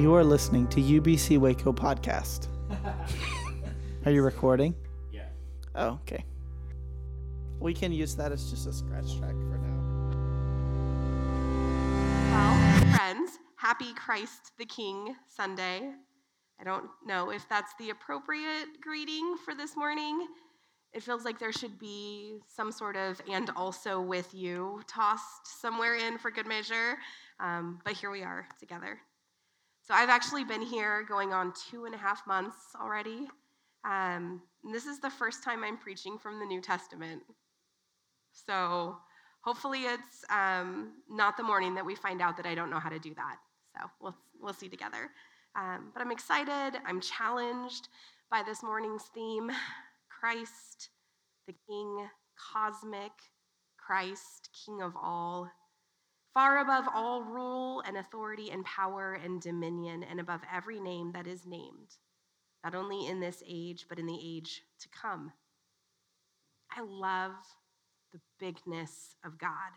You are listening to UBC Waco podcast. Are you recording? Yeah. Oh, okay. We can use that as just a scratch track for now. Well, friends, happy Christ the King Sunday. I don't know if that's the appropriate greeting for this morning. It feels like there should be some sort of and also with you tossed somewhere in for good measure. Um, but here we are together. So I've actually been here going on two and a half months already. Um, this is the first time I'm preaching from the New Testament. So hopefully it's um, not the morning that we find out that I don't know how to do that. So we'll, we'll see together. Um, but I'm excited. I'm challenged by this morning's theme Christ, the King, cosmic, Christ, King of all far above all rule and authority and power and dominion, and above every name that is named, not only in this age, but in the age to come. I love the bigness of God,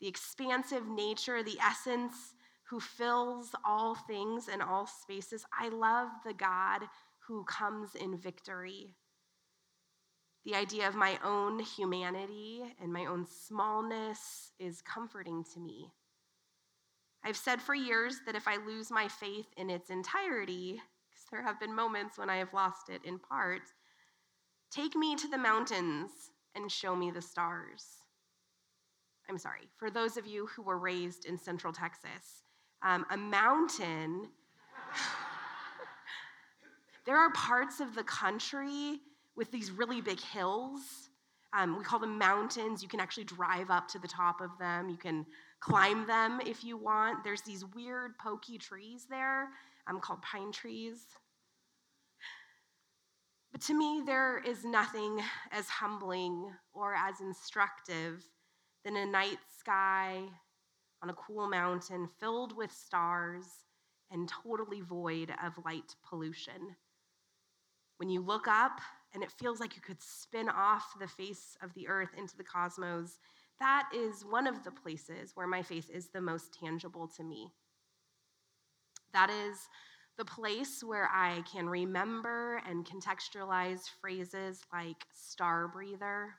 the expansive nature, the essence who fills all things and all spaces. I love the God who comes in victory the idea of my own humanity and my own smallness is comforting to me. I've said for years that if I lose my faith in its entirety, because there have been moments when I have lost it in part, take me to the mountains and show me the stars. I'm sorry, for those of you who were raised in Central Texas, um, a mountain, there are parts of the country with these really big hills. Um, we call them mountains. You can actually drive up to the top of them. You can climb them if you want. There's these weird, pokey trees there um, called pine trees. But to me, there is nothing as humbling or as instructive than a night sky on a cool mountain filled with stars and totally void of light pollution. When you look up and it feels like you could spin off the face of the earth into the cosmos, that is one of the places where my faith is the most tangible to me. That is the place where I can remember and contextualize phrases like star breather.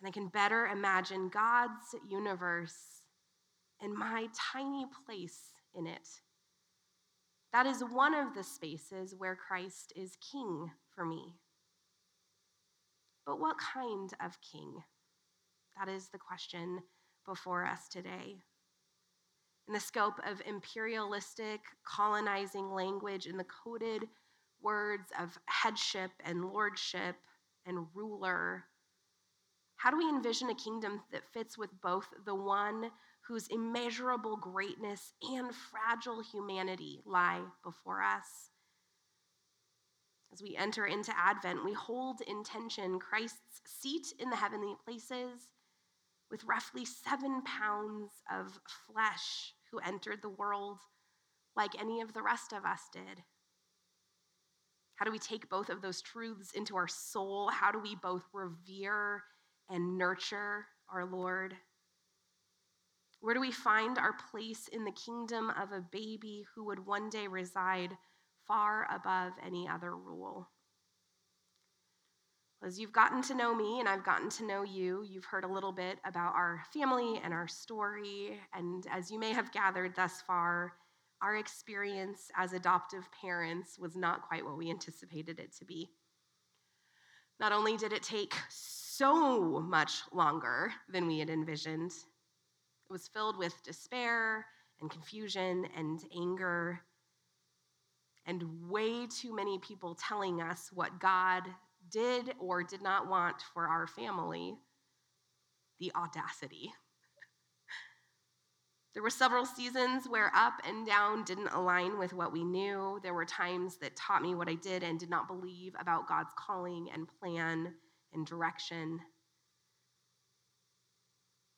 And I can better imagine God's universe and my tiny place in it. That is one of the spaces where Christ is king for me. But what kind of king? That is the question before us today. In the scope of imperialistic, colonizing language, in the coded words of headship and lordship and ruler, how do we envision a kingdom that fits with both the one whose immeasurable greatness and fragile humanity lie before us? As we enter into Advent, we hold in tension Christ's seat in the heavenly places with roughly seven pounds of flesh who entered the world like any of the rest of us did. How do we take both of those truths into our soul? How do we both revere and nurture our Lord? Where do we find our place in the kingdom of a baby who would one day reside far above any other rule. As you've gotten to know me and I've gotten to know you, you've heard a little bit about our family and our story. And as you may have gathered thus far, our experience as adoptive parents was not quite what we anticipated it to be. Not only did it take so much longer than we had envisioned, it was filled with despair and confusion and anger and way too many people telling us what God did or did not want for our family. The audacity. There were several seasons where up and down didn't align with what we knew. There were times that taught me what I did and did not believe about God's calling and plan and direction.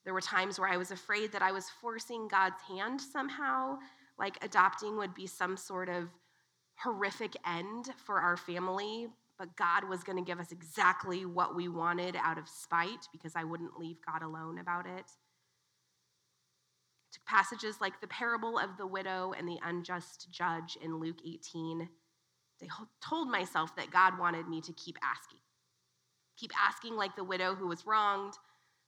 There were times where I was afraid that I was forcing God's hand somehow, like adopting would be some sort of horrific end for our family, but God was going to give us exactly what we wanted out of spite because I wouldn't leave God alone about it. To passages like the parable of the widow and the unjust judge in Luke 18, I told myself that God wanted me to keep asking. Keep asking like the widow who was wronged,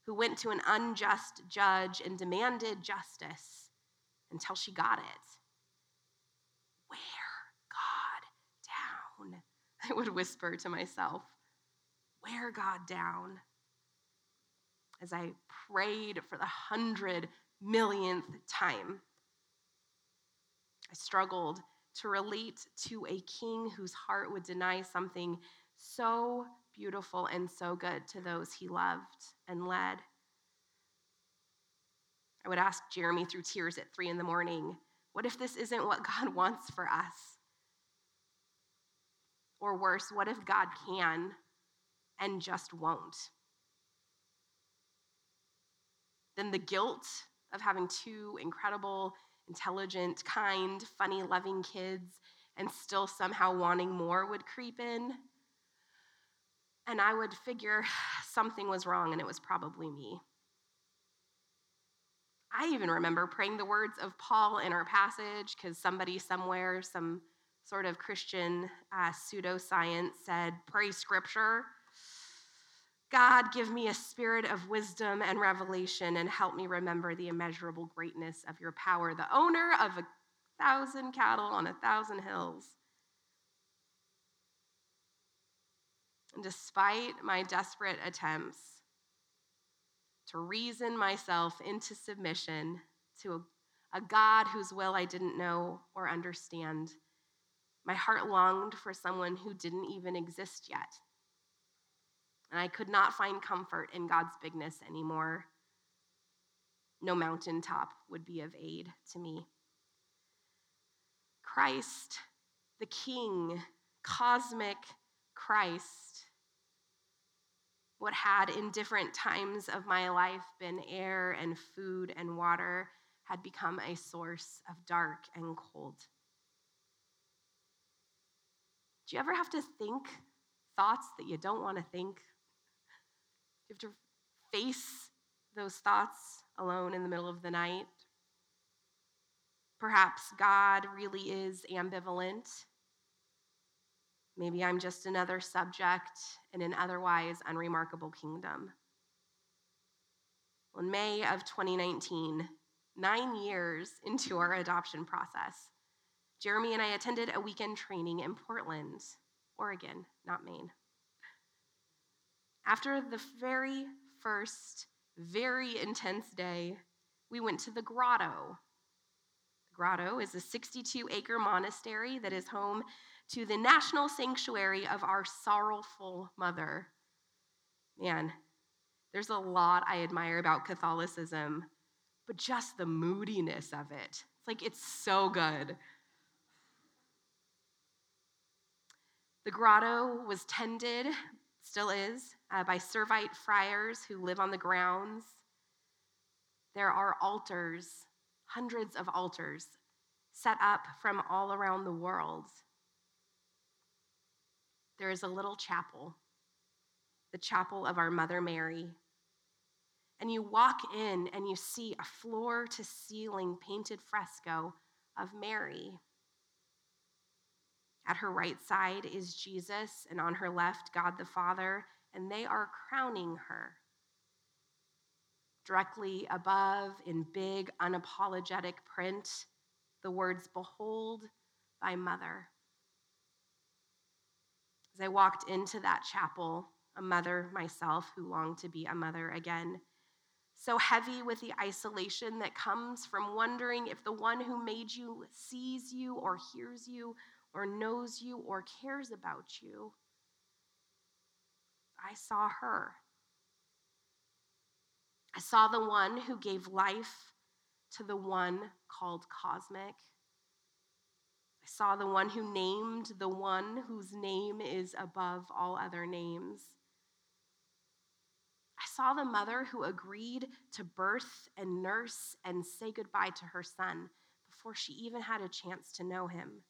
who went to an unjust judge and demanded justice until she got it. Wear God down, I would whisper to myself. Wear God down. As I prayed for the hundred millionth time, I struggled to relate to a king whose heart would deny something so beautiful and so good to those he loved and led. I would ask Jeremy through tears at three in the morning, What if this isn't what God wants for us? Or worse, what if God can and just won't? Then the guilt of having two incredible, intelligent, kind, funny, loving kids and still somehow wanting more would creep in. And I would figure something was wrong and it was probably me. I even remember praying the words of Paul in our passage because somebody somewhere, some sort of Christian uh, pseudoscience said, pray scripture. God, give me a spirit of wisdom and revelation and help me remember the immeasurable greatness of your power, the owner of a thousand cattle on a thousand hills. And despite my desperate attempts to reason myself into submission to a, a God whose will I didn't know or understand, my heart longed for someone who didn't even exist yet. And I could not find comfort in God's bigness anymore. No mountaintop would be of aid to me. Christ, the King, cosmic Christ, what had in different times of my life been air and food and water, had become a source of dark and cold. Do you ever have to think thoughts that you don't want to think? Do you have to face those thoughts alone in the middle of the night. Perhaps God really is ambivalent. Maybe I'm just another subject in an otherwise unremarkable kingdom. Well, in May of 2019, nine years into our adoption process, Jeremy and I attended a weekend training in Portland, Oregon, not Maine. After the very first, very intense day, we went to the grotto. The grotto is a 62 acre monastery that is home to the national sanctuary of our sorrowful mother. Man, there's a lot I admire about Catholicism, but just the moodiness of it. It's like it's so good. The grotto was tended, still is, uh, by Servite friars who live on the grounds. There are altars, hundreds of altars, set up from all around the world. There is a little chapel, the chapel of our Mother Mary. And you walk in and you see a floor to ceiling painted fresco of Mary at her right side is Jesus, and on her left, God the Father, and they are crowning her. Directly above, in big, unapologetic print, the words, Behold thy mother. As I walked into that chapel, a mother myself who longed to be a mother again, so heavy with the isolation that comes from wondering if the one who made you sees you or hears you or knows you or cares about you. I saw her. I saw the one who gave life to the one called cosmic. I saw the one who named the one whose name is above all other names. I saw the mother who agreed to birth and nurse and say goodbye to her son before she even had a chance to know him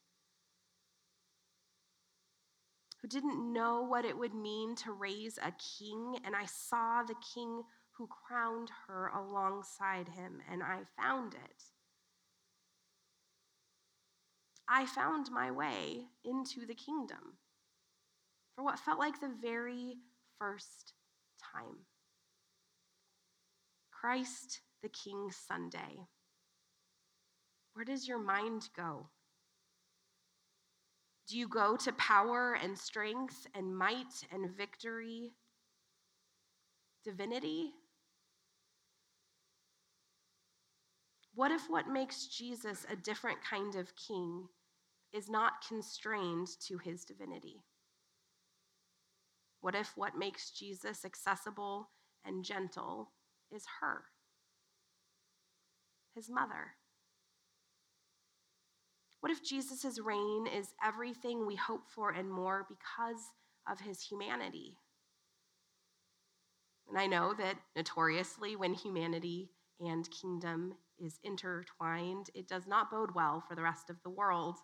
who didn't know what it would mean to raise a king, and I saw the king who crowned her alongside him, and I found it. I found my way into the kingdom for what felt like the very first time. Christ the King Sunday. Where does your mind go? Do you go to power and strength and might and victory? Divinity? What if what makes Jesus a different kind of king is not constrained to his divinity? What if what makes Jesus accessible and gentle is her, his mother? What if Jesus' reign is everything we hope for and more because of his humanity? And I know that notoriously, when humanity and kingdom is intertwined, it does not bode well for the rest of the world.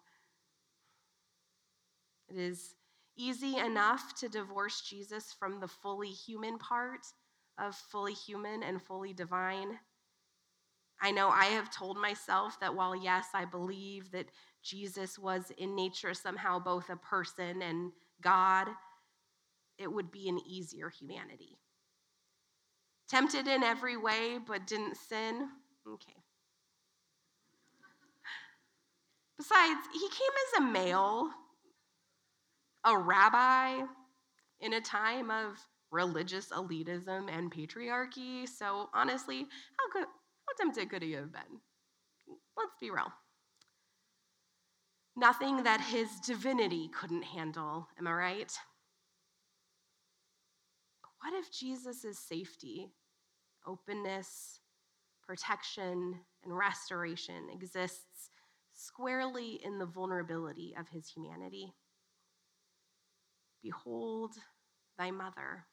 It is easy enough to divorce Jesus from the fully human part of fully human and fully divine. I know I have told myself that while, yes, I believe that Jesus was in nature somehow both a person and God, it would be an easier humanity. Tempted in every way, but didn't sin. Okay. Besides, he came as a male a rabbi in a time of religious elitism and patriarchy. So honestly, how how tempted could he have been? Let's be real. Nothing that his divinity couldn't handle, am I right? What if Jesus' safety, openness, protection, and restoration exists squarely in the vulnerability of his humanity? Behold thy mother.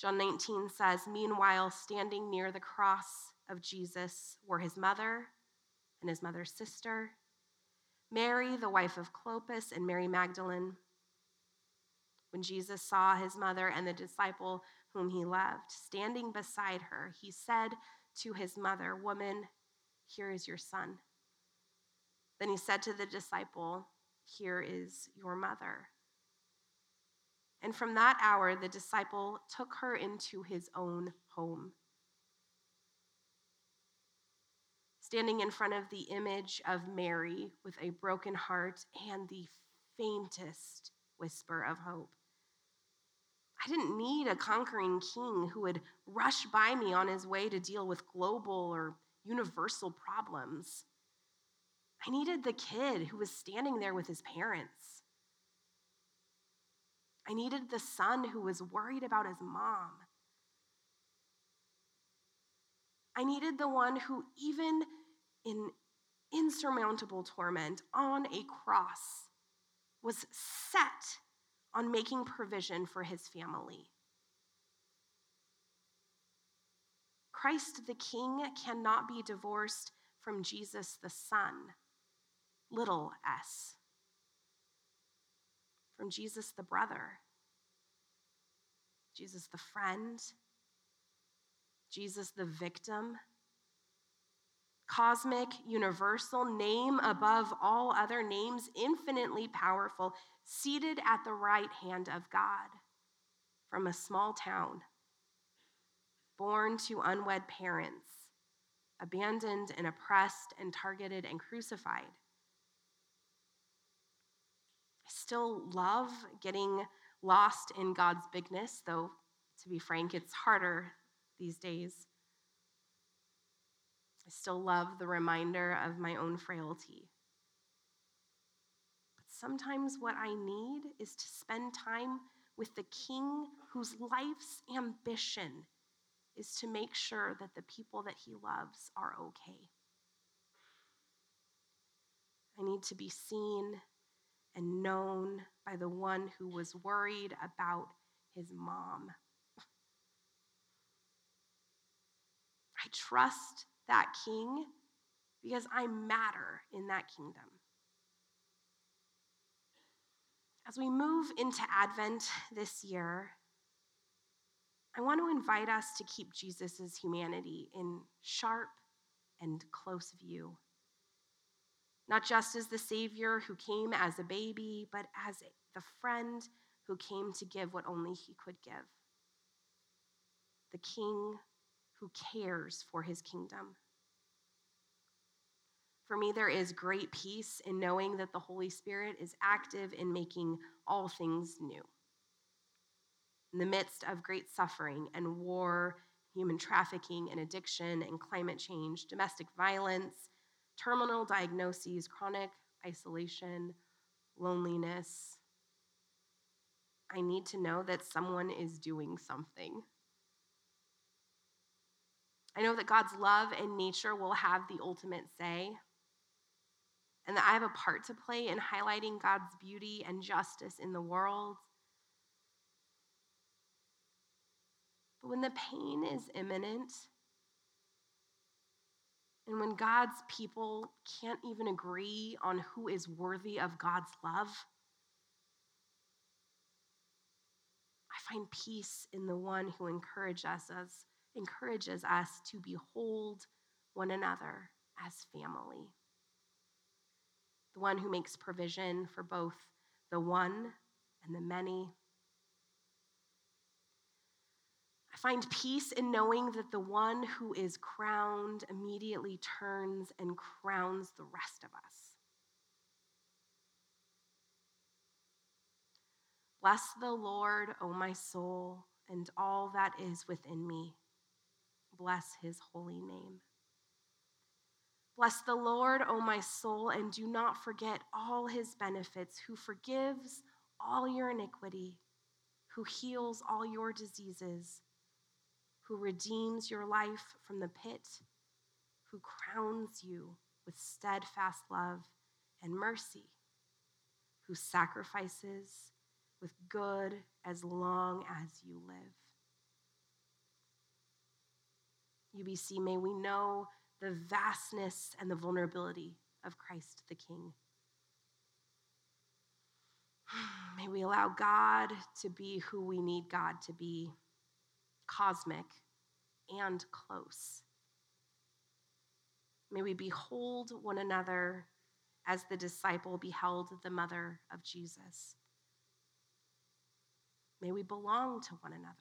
John 19 says, Meanwhile, standing near the cross of Jesus were his mother and his mother's sister, Mary, the wife of Clopas, and Mary Magdalene. When Jesus saw his mother and the disciple whom he loved standing beside her, he said to his mother, Woman, here is your son. Then he said to the disciple, here is your mother. And from that hour, the disciple took her into his own home. Standing in front of the image of Mary with a broken heart and the faintest whisper of hope. I didn't need a conquering king who would rush by me on his way to deal with global or universal problems. I needed the kid who was standing there with his parents. I needed the son who was worried about his mom. I needed the one who, even in insurmountable torment on a cross, was set on making provision for his family. Christ the King cannot be divorced from Jesus the Son little s, from Jesus the brother, Jesus the friend, Jesus the victim. Cosmic, universal, name above all other names, infinitely powerful, seated at the right hand of God from a small town, born to unwed parents, abandoned and oppressed and targeted and crucified I still love getting lost in God's bigness, though, to be frank, it's harder these days. I still love the reminder of my own frailty. But sometimes what I need is to spend time with the king whose life's ambition is to make sure that the people that he loves are okay. I need to be seen and known by the one who was worried about his mom. I trust that king because I matter in that kingdom. As we move into Advent this year, I want to invite us to keep Jesus' humanity in sharp and close view. Not just as the Savior who came as a baby, but as the friend who came to give what only he could give. The King who cares for his kingdom. For me, there is great peace in knowing that the Holy Spirit is active in making all things new. In the midst of great suffering and war, human trafficking and addiction and climate change, domestic violence, terminal diagnoses, chronic isolation, loneliness, I need to know that someone is doing something. I know that God's love and nature will have the ultimate say and that I have a part to play in highlighting God's beauty and justice in the world. But when the pain is imminent, and when God's people can't even agree on who is worthy of God's love, I find peace in the one who encourages us, encourages us to behold one another as family the one who makes provision for both the one and the many. I find peace in knowing that the one who is crowned immediately turns and crowns the rest of us. Bless the Lord, O my soul, and all that is within me. Bless his holy name. Bless the Lord, O my soul, and do not forget all his benefits, who forgives all your iniquity, who heals all your diseases, who redeems your life from the pit, who crowns you with steadfast love and mercy, who sacrifices with good as long as you live. UBC, may we know the vastness and the vulnerability of Christ the King. May we allow God to be who we need God to be cosmic and close. May we behold one another as the disciple beheld the mother of Jesus. May we belong to one another.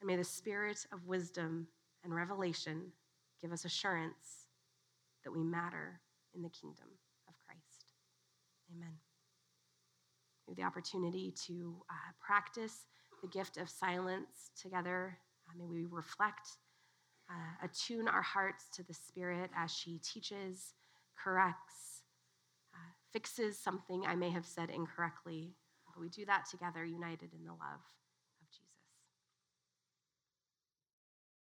And may the spirit of wisdom and revelation give us assurance that we matter in the kingdom of Christ. Amen. We have the opportunity to uh, practice the gift of silence together. Uh, may we reflect, uh, attune our hearts to the Spirit as she teaches, corrects, uh, fixes something I may have said incorrectly. But we do that together, united in the love